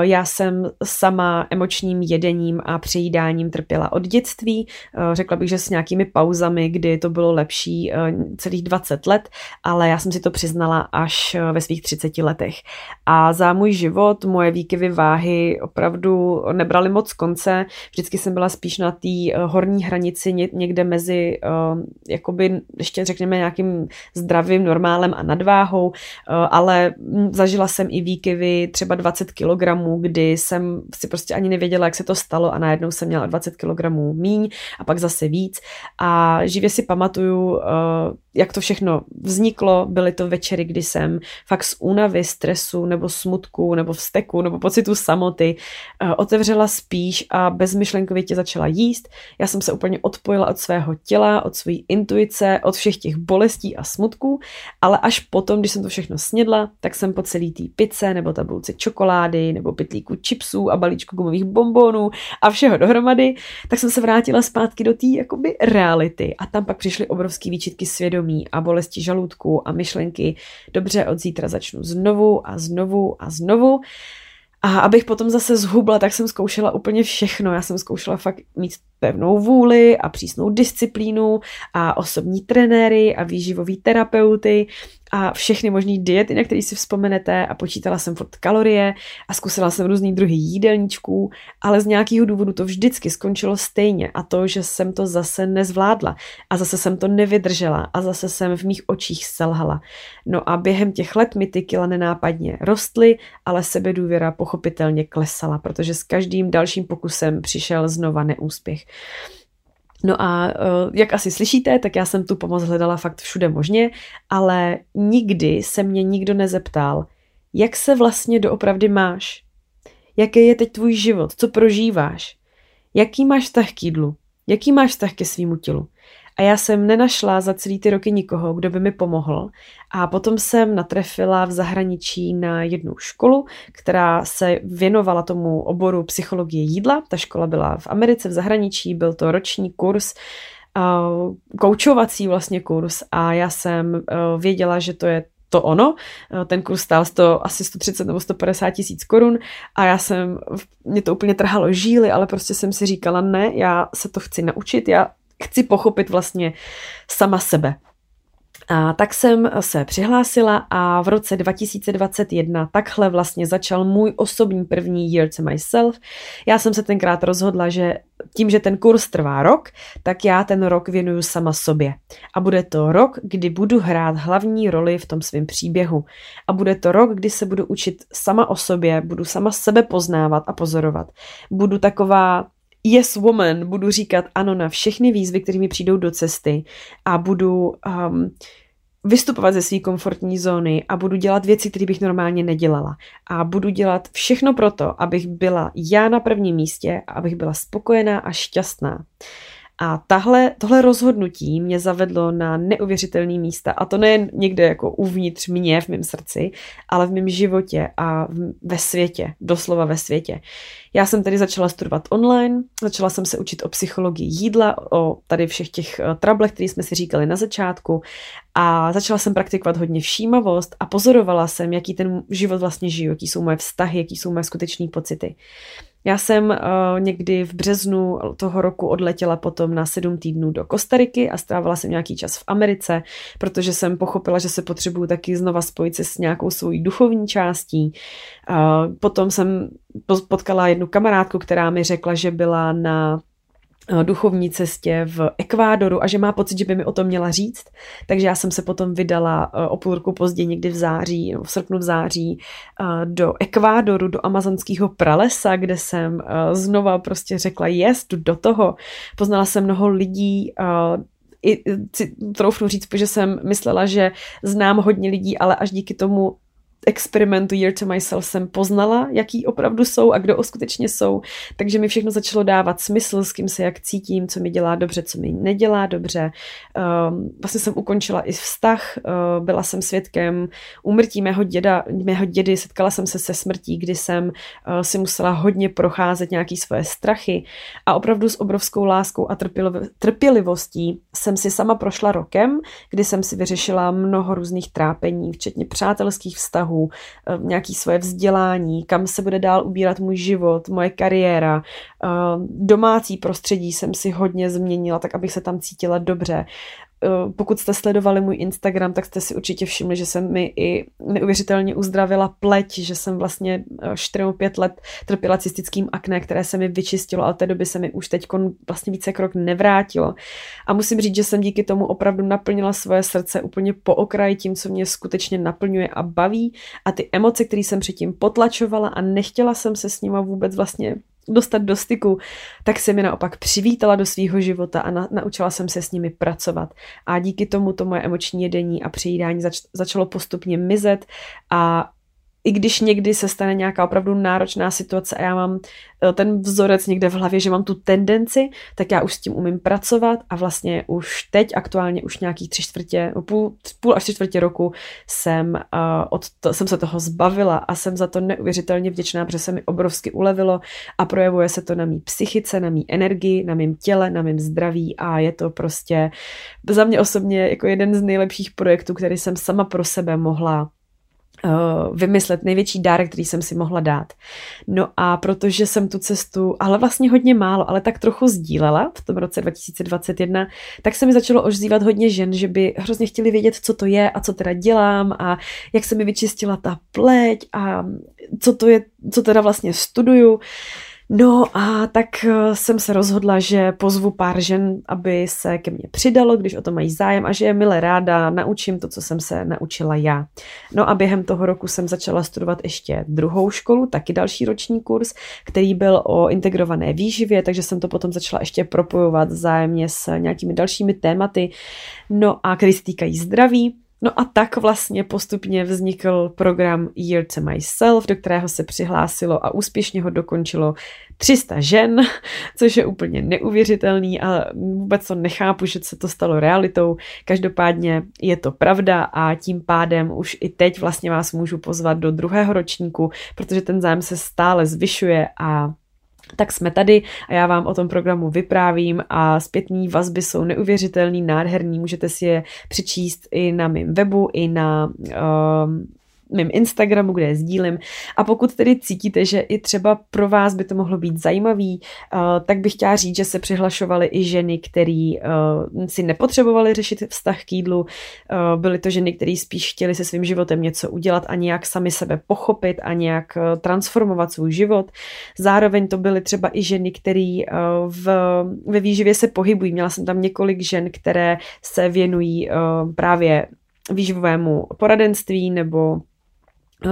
[SPEAKER 1] Já jsem sama emočním jedením a přejídáním trpěla od dětství. Eh, řekla bych, že s nějakými pauzami, kdy to bylo lepší eh, celých 20 let, ale já jsem si to přiznala až eh, ve svých 30 letech. A za můj život moje výkyvy váhy opravdu nebraly moc konce. Vždycky jsem byla spíš na té horní hranici někde mezi jakoby ještě řekněme nějakým zdravým normálem a nadváhou, ale zažila jsem i výkyvy třeba 20 kg, kdy jsem si prostě ani nevěděla, jak se to stalo a najednou jsem měla 20 kg míň a pak zase víc. A živě si pamatuju, eh, jak to všechno vzniklo, byly to večery, kdy jsem fakt z únavy, stresu nebo smutku nebo vzteku nebo pocitu samoty eh, otevřela spíš a bezmyšlenkovitě začala jíst. Já jsem se úplně odpojila od svého těla, od své intuice, od všech těch bolestí a smutků, ale až potom, když jsem to všechno snědla, tak jsem po celý té pice nebo tabulce čokolády nebo pytlíku chipsů a balíčku gumových bombonů a všeho dohromady, tak jsem se vrátila zpátky do té jakoby reality a tam pak přišly obrovský výčitky svědomí a bolesti žaludku a myšlenky, dobře, od zítra začnu znovu a znovu a znovu. A abych potom zase zhubla, tak jsem zkoušela úplně všechno. Já jsem zkoušela fakt mít pevnou vůli a přísnou disciplínu a osobní trenéry a výživový terapeuty a všechny možné diety, na které si vzpomenete a počítala jsem furt kalorie a zkusila jsem různý druhy jídelníčků, ale z nějakého důvodu to vždycky skončilo stejně a to, že jsem to zase nezvládla a zase jsem to nevydržela a zase jsem v mých očích selhala. No a během těch let mi ty kila nenápadně rostly, ale sebedůvěra pochopitelně klesala, protože s každým dalším pokusem přišel znova neúspěch. No a uh, jak asi slyšíte, tak já jsem tu pomoc hledala fakt všude možně, ale nikdy se mě nikdo nezeptal, jak se vlastně doopravdy máš? Jaký je teď tvůj život? Co prožíváš? Jaký máš vztah k jídlu? Jaký máš vztah ke svýmu tělu? A já jsem nenašla za celý ty roky nikoho, kdo by mi pomohl. A potom jsem natrefila v zahraničí na jednu školu, která se věnovala tomu oboru psychologie jídla. Ta škola byla v Americe, v zahraničí, byl to roční kurz, koučovací vlastně kurz a já jsem uh, věděla, že to je to ono. Ten kurz stál 100, asi 130 nebo 150 tisíc korun a já jsem, mě to úplně trhalo žíly, ale prostě jsem si říkala, ne, já se to chci naučit, já chci pochopit vlastně sama sebe. A tak jsem se přihlásila a v roce 2021 takhle vlastně začal můj osobní první Year to Myself. Já jsem se tenkrát rozhodla, že tím, že ten kurz trvá rok, tak já ten rok věnuju sama sobě. A bude to rok, kdy budu hrát hlavní roli v tom svém příběhu. A bude to rok, kdy se budu učit sama o sobě, budu sama sebe poznávat a pozorovat. Budu taková yes woman, budu říkat ano na všechny výzvy, které mi přijdou do cesty a budu um, vystupovat ze své komfortní zóny a budu dělat věci, které bych normálně nedělala. A budu dělat všechno pro to, abych byla já na prvním místě a abych byla spokojená a šťastná. A tahle, tohle rozhodnutí mě zavedlo na neuvěřitelné místa. A to nejen někde jako uvnitř mě, v mém srdci, ale v mém životě a ve světě, doslova ve světě. Já jsem tedy začala studovat online, začala jsem se učit o psychologii jídla, o tady všech těch eh, trablech, které jsme si říkali na začátku a začala jsem praktikovat hodně všímavost a pozorovala jsem, jaký ten život vlastně žiju, jaký jsou moje vztahy, jaký jsou moje skutečné pocity. Já jsem uh, někdy v březnu toho roku odletěla potom na sedm týdnů do Kostariky a strávila jsem nějaký čas v Americe, protože jsem pochopila, že se potřebuju taky znova spojit se s nějakou svojí duchovní částí. Uh, potom jsem potkala jednu kamarádku, která mi řekla, že byla na duchovní cestě v Ekvádoru a že má pocit, že by mi o tom měla říct. Takže já jsem se potom vydala eh, o půl roku později, někdy v září, v srpnu v září, eh, do Ekvádoru, do amazonského pralesa, kde jsem znova prostě řekla, jest, do toho. Poznala jsem mnoho lidí, i troufnu říct, že jsem myslela, že znám hodně lidí, ale až díky tomu experimentu Year to Myself jsem poznala, jaký opravdu jsou a kdo skutečně jsou, takže mi všechno začalo dávat smysl, s kým se jak cítím, co mi dělá dobře, co mi nedělá dobře. Um, vlastně jsem ukončila i vztah, uh, byla jsem svědkem úmrtí mého děda, mého dědy, setkala jsem se se smrtí, kdy jsem uh, si musela hodně procházet nějaký svoje strachy a opravdu s obrovskou láskou a trpělivostí jsem si sama prošla rokem, kdy jsem si vyřešila mnoho různých trápení, včetně přátelských vztahů, vztahů, eh, nějaký svoje vzdělání, kam se bude dál ubírat můj život, moje kariéra, eh, domácí prostředí jsem si hodně změnila, tak abych se tam cítila dobře. Eh, pokud jste sledovali můj Instagram, tak jste si určitě všimli, že jsem mi i neuvěřitelně uzdravila pleť, že jsem vlastně 4-5 let trpěla cystickým akné, které se mi vyčistilo, ale té doby se mi už teď vlastně více krok nevrátilo. A musím říct, že jsem díky tomu opravdu naplnila svoje srdce úplně po okraji tím, co mě skutečně naplňuje a baví a ty emoce, které jsem předtím potlačovala a nechtěla jsem se s nima vůbec vlastně dostat do styku, tak se mi naopak přivítala do svého života a na, naučila jsem se s nimi pracovat. A díky tomu to moje emoční jedení a přejídání zač, začalo postupně mizet a i když někdy se stane nějaká opravdu náročná situace a já mám eh, ten vzorec někde v hlavě, že mám tu tendenci, tak já už s tím umím pracovat a vlastně už teď aktuálně už nějakých tři čtvrtě, půl, půl až tři čtvrtě roku jsem, uh, od to, jsem se toho zbavila a jsem za to neuvěřitelně vděčná, protože se mi obrovsky ulevilo a projevuje se to na mý psychice, na mý energii, na mém těle, na mém zdraví a je to prostě za mě osobně jako jeden z nejlepších projektů, který jsem sama pro sebe mohla vymyslet největší dárek, který jsem si mohla dát. No a protože jsem tu cestu, ale vlastně hodně málo, ale tak trochu sdílela v tom roce 2021, tak se mi začalo ožzívat hodně žen, že by hrozně chtěli vědět, co to je a co teda dělám a jak se mi vyčistila ta pleť a co to je, co teda vlastně studuju. No a tak eh, jsem se rozhodla, že pozvu pár žen, aby se ke mně přidalo, když o to mají zájem a že je milé ráda naučím to, co jsem se naučila já. No a během toho roku jsem začala studovat ještě druhou školu, taky další roční kurz, který byl o integrované výživě, takže jsem to potom začala ještě propojovat zájemně s nějakými dalšími tématy, no a který se týkají zdraví. No a tak vlastně postupně vznikl program Year to Myself, do kterého se přihlásilo a úspěšně ho dokončilo 300 žen, což je úplně neuvěřitelný a vůbec to nechápu, že se to stalo realitou. Každopádně je to pravda a tím pádem už i teď vlastně vás můžu pozvat do druhého ročníku, protože ten zájem se stále zvyšuje a tak jsme tady a já vám o tom programu vyprávím a zpětní vazby jsou neuvěřitelný, nádherný, můžete si je přečíst i na mém webu, i na uh, mým Instagramu, kde je sdílím. A pokud tedy cítíte, že i třeba pro vás by to mohlo být zajímavý, uh, tak bych chtěla říct, že se přihlašovaly i ženy, které uh, si nepotřebovaly řešit vztah k jídlu. Uh, byly to ženy, které spíš chtěly se svým životem něco udělat a nějak sami sebe pochopit a nějak transformovat svůj život. Zároveň to byly třeba i ženy, které ve výživě se pohybují. Měla jsem tam několik žen, které se věnují právě výživovému poradenství nebo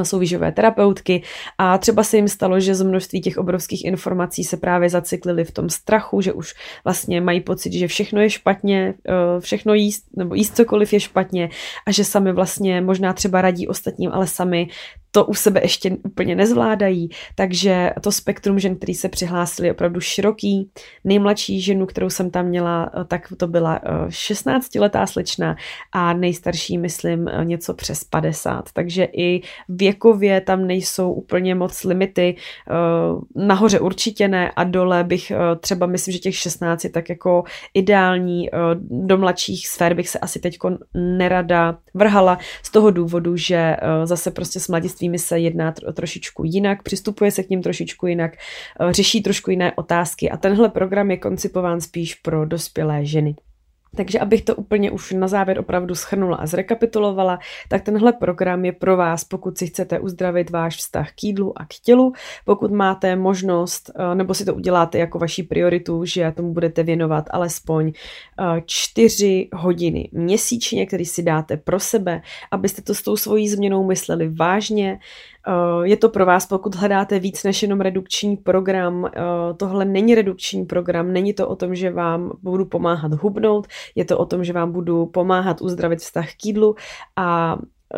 [SPEAKER 1] jsou výživové terapeutky. A třeba se jim stalo, že z množství těch obrovských informací se právě zacyklili v tom strachu, že už vlastně mají pocit, že všechno je špatně, eh, všechno jíst, nebo jíst cokoliv je špatně a že sami vlastně možná třeba radí ostatním, ale sami to u sebe ještě úplně nezvládají, takže to spektrum žen, který se přihlásili, je opravdu široký. Nejmladší ženu, kterou jsem tam měla, eh, tak to byla 16-letá eh, slečna a nejstarší, myslím, eh, něco přes 50. Takže i věkově tam nejsou úplně moc limity. Nahoře určitě ne a dole bych třeba, myslím, že těch 16 je tak jako ideální. Do mladších sfér bych se asi teď nerada vrhala z toho důvodu, že zase prostě s mladistvím manželstvými se jedná trošičku jinak, přistupuje se k ním trošičku jinak, eh, řeší trošku jiné otázky a tenhle program je koncipován spíš pro dospělé ženy. Takže abych to úplně už na závěr opravdu schrnula a zrekapitulovala, tak tenhle program je pro vás, pokud si chcete uzdravit váš vztah k jídlu a k tělu, pokud máte možnost, eh, nebo si to uděláte jako vaši prioritu, že tomu budete věnovat alespoň eh, čtyři hodiny měsíčně, který si dáte pro sebe, abyste to s tou svojí změnou mysleli vážně, Eh, je to pro vás, pokud hledáte víc než jenom redukční program. Eh, tohle není redukční program, není to o tom, že vám budu pomáhat hubnout, je to o tom, že vám budu pomáhat uzdravit vztah k jídlu a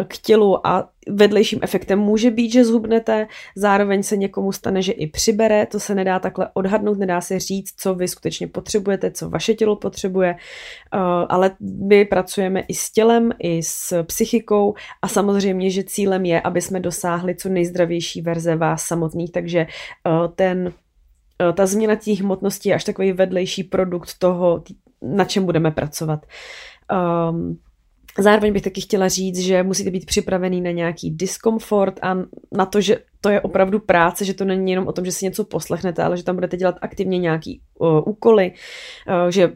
[SPEAKER 1] k tělu a vedlejším efektem může být, že zhubnete, zároveň se někomu stane, že i přibere, to se nedá takhle odhadnout, nedá se říct, co vy skutečně potřebujete, co vaše tělo potřebuje, eh, ale my pracujeme i s tělem, i s psychikou a samozřejmě, že cílem je, aby jsme dosáhli co nejzdravější verze vás samotných, takže eh, ten eh, ta změna těch hmotností je až takový vedlejší produkt toho, na čem budeme pracovat. Um, Zároveň bych taky chtěla říct, že musíte být připravený na nějaký diskomfort a na to, že to je opravdu práce, že to není jenom o tom, že si něco poslechnete, ale že tam budete dělat aktivně nějaký uh, úkoly, uh, že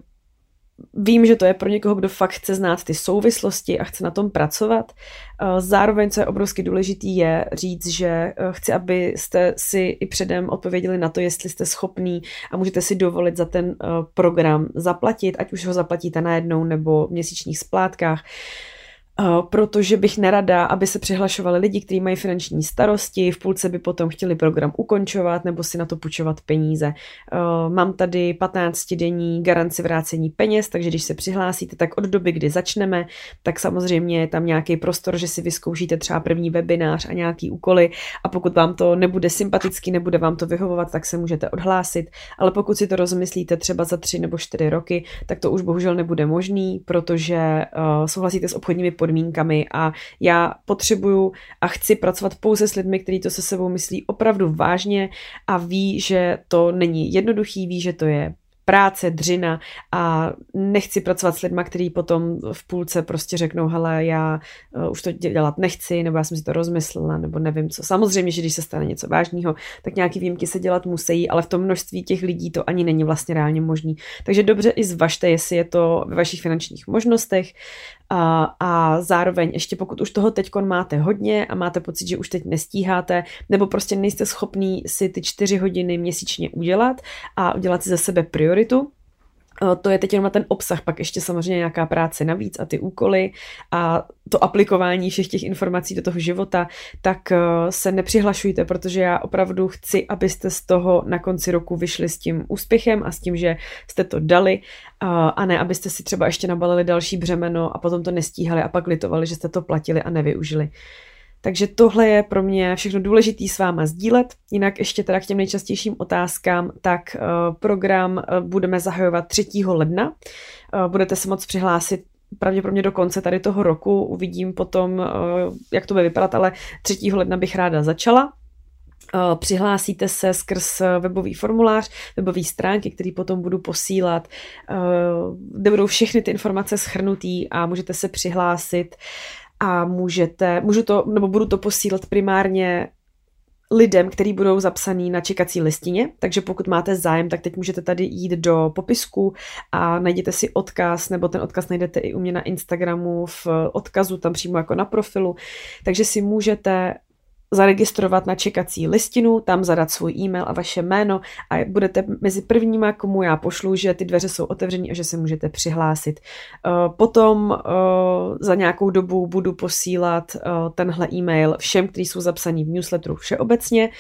[SPEAKER 1] Vím, že to je pro někoho, kdo fakt chce znát ty souvislosti a chce na tom pracovat. Eh, zároveň, co je obrovsky důležitý, je říct, že eh, chci, abyste si i předem odpověděli na to, jestli jste schopný a můžete si dovolit za ten eh, program zaplatit, ať už ho zaplatíte najednou nebo v měsíčních splátkách. Protože bych nerada, aby se přihlašovali lidi, kteří mají finanční starosti, v půlce by potom chtěli program ukončovat nebo si na to půjčovat peníze. Eh, mám tady 15-denní garanci vrácení peněz, takže když se přihlásíte, tak od doby, kdy začneme, tak samozřejmě je tam nějaký prostor, že si vyzkoušíte třeba první webinář a nějaký úkoly a pokud vám to nebude sympatický, nebude vám to vyhovovat, tak se můžete odhlásit, ale pokud si to rozmyslíte třeba za tři nebo čtyři roky, tak to už bohužel nebude možný, protože uh, souhlasíte s obchodními podmínkami podmínkami a já potřebuju a chci pracovat pouze s lidmi, kteří to se sebou myslí opravdu vážně a ví, že to není jednoduchý, ví, že to je práce, dřina a nechci pracovat s lidmi, kteří potom v půlce prostě řeknou, hele, já uh, už to dělat nechci, nebo já jsem si to rozmyslela, nebo nevím co. Samozřejmě, že když se stane něco vážného, tak nějaký výjimky se dělat musí, ale v tom množství těch lidí to ani není vlastně reálně možný. Takže dobře i zvažte, jestli je to ve vašich finančních možnostech a, a zároveň ještě pokud už toho teď máte hodně a máte pocit, že už teď nestíháte, nebo prostě nejste schopný si ty čtyři hodiny měsíčně udělat a udělat si za sebe prioritu, to je teď jenom na ten obsah, pak ještě samozřejmě nějaká práce navíc a ty úkoly a to aplikování všech těch informací do toho života, tak eh, se nepřihlašujte, protože já opravdu chci, abyste z toho na konci roku vyšli s tím úspěchem a s tím, že jste to dali a ne, abyste si třeba ještě nabalili další břemeno a potom to nestíhali a pak litovali, že jste to platili a nevyužili. Takže tohle je pro mě všechno důležitý s váma sdílet. Jinak ještě teda k těm nejčastějším otázkám, tak uh, program uh, budeme zahajovat 3. ledna. Uh, budete se moc přihlásit pravděpodobně do konce tady toho roku. Uvidím potom, jak to bude vypadat, ale 3. ledna bych ráda začala. Přihlásíte se skrz webový formulář, webové stránky, který potom budu posílat, kde budou všechny ty informace schrnutý a můžete se přihlásit a můžete, můžu to, nebo budu to posílat primárně lidem, kteří budou zapsaný na čekací listině, takže pokud máte zájem, tak teď můžete tady jít do popisku a najděte si odkaz, nebo ten odkaz najdete i u mě na Instagramu v odkazu, tam přímo jako na profilu, takže si můžete zaregistrovat na čekací listinu, tam zadat svůj e-mail a vaše jméno a budete mezi prvníma, komu já pošlu, že ty dveře jsou otevřené a že se můžete přihlásit. Eh, potom eh, za nějakou dobu budu posílat eh, tenhle e-mail všem, kteří jsou zapsaní v newsletteru všeobecně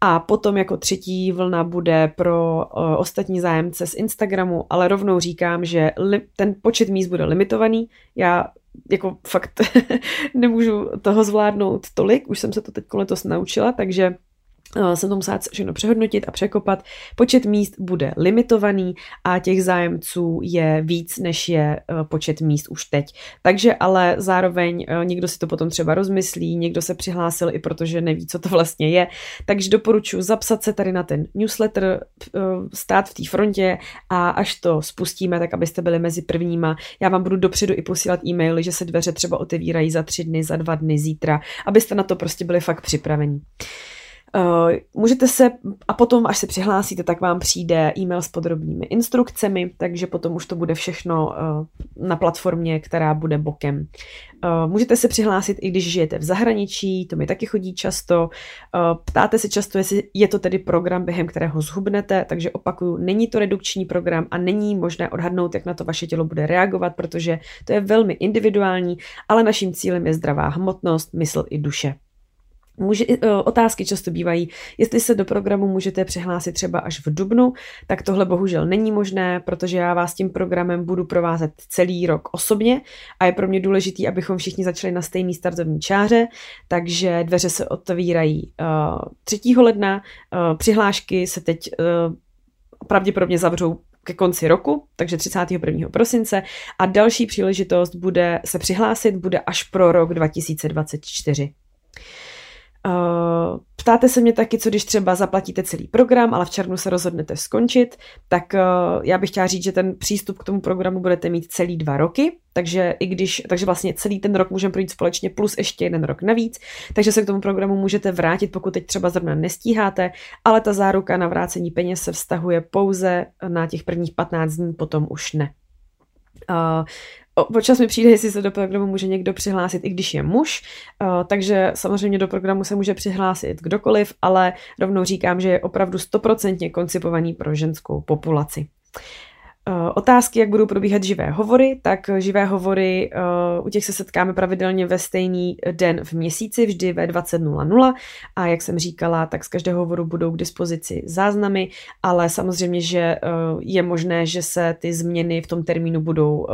[SPEAKER 1] a potom jako třetí vlna bude pro ostatní zájemce z Instagramu, ale rovnou říkám, že ten počet míst bude limitovaný. Já jako fakt nemůžu toho zvládnout tolik, už jsem se to teď letos naučila, takže jsem to musela všechno přehodnotit a překopat. Počet míst bude limitovaný a těch zájemců je víc, než je eh, počet míst už teď. Takže ale zároveň eh, někdo si to potom třeba rozmyslí, někdo se přihlásil i protože neví, co to vlastně je. Takže doporučuji zapsat se tady na ten newsletter, stát v té frontě a až to spustíme, tak abyste byli mezi prvníma. Já vám budu dopředu i posílat e-maily, že se dveře třeba otevírají za tři dny, za dva dny, zítra, abyste na to prostě byli fakt připravení. Uh, můžete se, a potom, až se přihlásíte, tak vám přijde e-mail s podrobnými instrukcemi, takže potom už to bude všechno uh, na platformě, která bude bokem. Uh, můžete se přihlásit, i když žijete v zahraničí, to mi taky chodí často. Ptáte se často, jestli je to tedy program, během kterého zhubnete, takže opakuju, není to redukční program a není možné odhadnout, jak na to vaše tělo bude reagovat, protože to je velmi individuální, ale naším cílem je zdravá hmotnost, mysl i duše. Může, eh, otázky často bývají, jestli se do programu můžete přihlásit třeba až v dubnu, tak tohle bohužel není možné, protože já vás tím programem budu provázet celý rok osobně a je pro mě důležitý, abychom všichni začali na stejný startovní čáře, takže dveře se otevírají uh, 3. ledna, uh, přihlášky se teď pravděpodobně zavřou ke konci roku, takže 31. prosince a další příležitost bude se přihlásit, bude až pro rok 2024. Uh, ptáte se mě taky, co když třeba zaplatíte celý program, ale v červnu se rozhodnete skončit, tak uh, já bych chtěla říct, že ten přístup k tomu programu budete mít celý dva roky, takže i když, takže vlastně celý ten rok můžeme projít společně plus ještě jeden rok navíc, takže se k tomu programu můžete vrátit, pokud teď třeba zrovna nestíháte, ale ta záruka na vrácení peněz se vztahuje pouze na těch prvních 15 dní, potom už ne. Uh, Občas mi přijde, jestli se do programu může někdo přihlásit, i když je muž, takže samozřejmě do programu se může přihlásit kdokoliv, ale rovnou říkám, že je opravdu stoprocentně koncipovaný pro ženskou populaci. Uh, otázky, jak budou probíhat živé hovory, tak živé hovory, uh, u těch se setkáme pravidelně ve stejný den v měsíci, vždy ve 20.00 a jak jsem říkala, tak z každého hovoru budou k dispozici záznamy, ale samozřejmě, že je možné, že se ty změny v tom termínu budou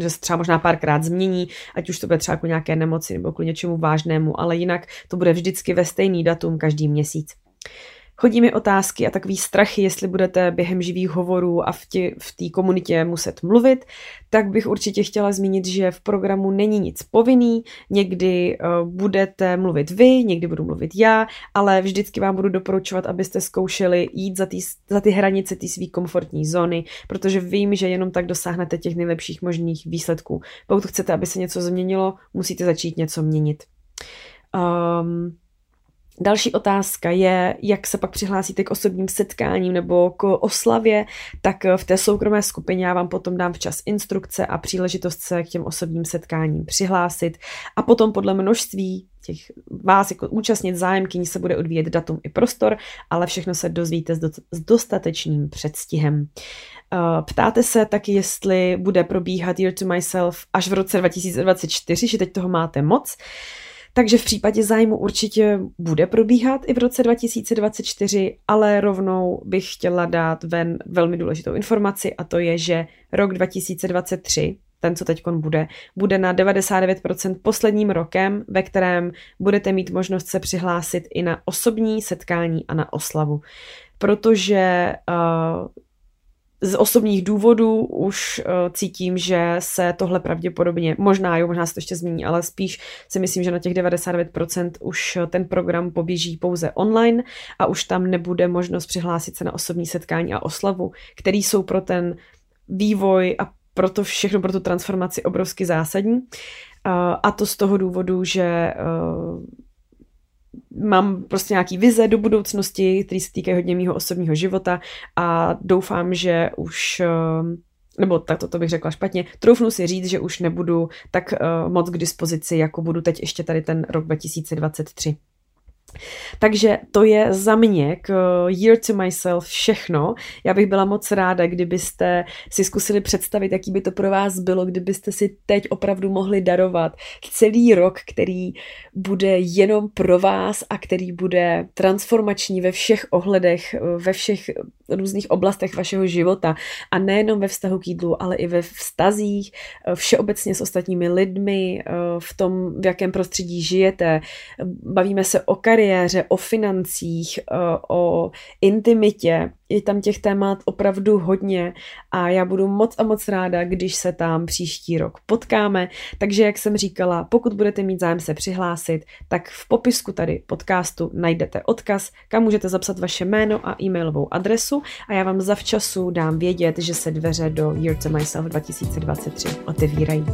[SPEAKER 1] že se třeba možná párkrát změní, ať už to bude třeba jako nějaké nemoci nebo kvůli něčemu vážnému, ale jinak to bude vždycky ve stejný datum každý měsíc. Chodí mi otázky a takový strachy, jestli budete během živých hovorů a v té v komunitě muset mluvit, tak bych určitě chtěla zmínit, že v programu není nic povinný, někdy uh, budete mluvit vy, někdy budu mluvit já, ale vždycky vám budu doporučovat, abyste zkoušeli jít za, tý, za ty hranice té své komfortní zóny, protože vím, že jenom tak dosáhnete těch nejlepších možných výsledků. Pokud chcete, aby se něco změnilo, musíte začít něco měnit. Um, Další otázka je, jak se pak přihlásíte k osobním setkáním nebo k oslavě, tak v té soukromé skupině já vám potom dám včas instrukce a příležitost se k těm osobním setkáním přihlásit a potom podle množství těch vás jako účastnit zájemkyní se bude odvíjet datum i prostor, ale všechno se dozvíte s dostatečným předstihem. Eh, ptáte se taky, jestli bude probíhat Year to Myself až v roce 2024, že teď toho máte moc. Takže v případě zájmu určitě bude probíhat i v roce 2024, ale rovnou bych chtěla dát ven velmi důležitou informaci a to je, že rok 2023 ten, co teď bude, bude na 99% posledním rokem, ve kterém budete mít možnost se přihlásit i na osobní setkání a na oslavu. Protože uh, z osobních důvodů už uh, cítím, že se tohle pravděpodobně, možná jo, možná se to ještě změní, ale spíš si myslím, že na těch 99% už ten program poběží pouze online a už tam nebude možnost přihlásit se na osobní setkání a oslavu, který jsou pro ten vývoj a pro to všechno, pro tu transformaci obrovsky zásadní. Uh, a to z toho důvodu, že mám prostě nějaký vize do budoucnosti, které se týkají hodně mýho osobního života a doufám, že už ehm, nebo tak to, to bych řekla špatně, troufnu si říct, že už nebudu tak uh, moc k dispozici, jako budu teď ještě tady ten rok 2023. Takže to je za mě k Year to Myself všechno. Já bych byla moc ráda, kdybyste si zkusili představit, jaký by to pro vás bylo, kdybyste si teď opravdu mohli darovat celý rok, který bude jenom pro vás a který bude transformační ve všech ohledech, ve všech různých oblastech vašeho života a nejenom ve vztahu k jídlu, ale i ve vztazích, všeobecně s ostatními lidmi, v tom, v jakém prostředí žijete. Bavíme se o kariéře, kariéře, o financích, eh, o intimitě. Je tam těch témat opravdu hodně a já budu moc a moc ráda, když se tam příští rok potkáme. Takže, jak jsem říkala, pokud budete mít zájem se přihlásit, tak v popisku tady podcastu najdete odkaz, kam můžete zapsat vaše jméno a e-mailovou adresu a já vám zavčasu dám vědět, že se dveře do Year to Myself 2023 otevírají.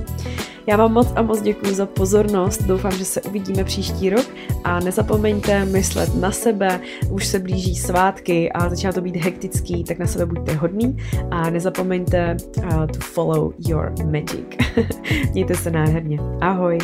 [SPEAKER 1] Já vám moc a moc děkuji za pozornost, doufám, že se uvidíme příští rok a nezapomeňte myslet na sebe, už se blíží svátky a začíná to být hektický, tak na sebe buďte hodný a nezapomeňte uh, to follow your magic. Mějte se nádherně. Ahoj!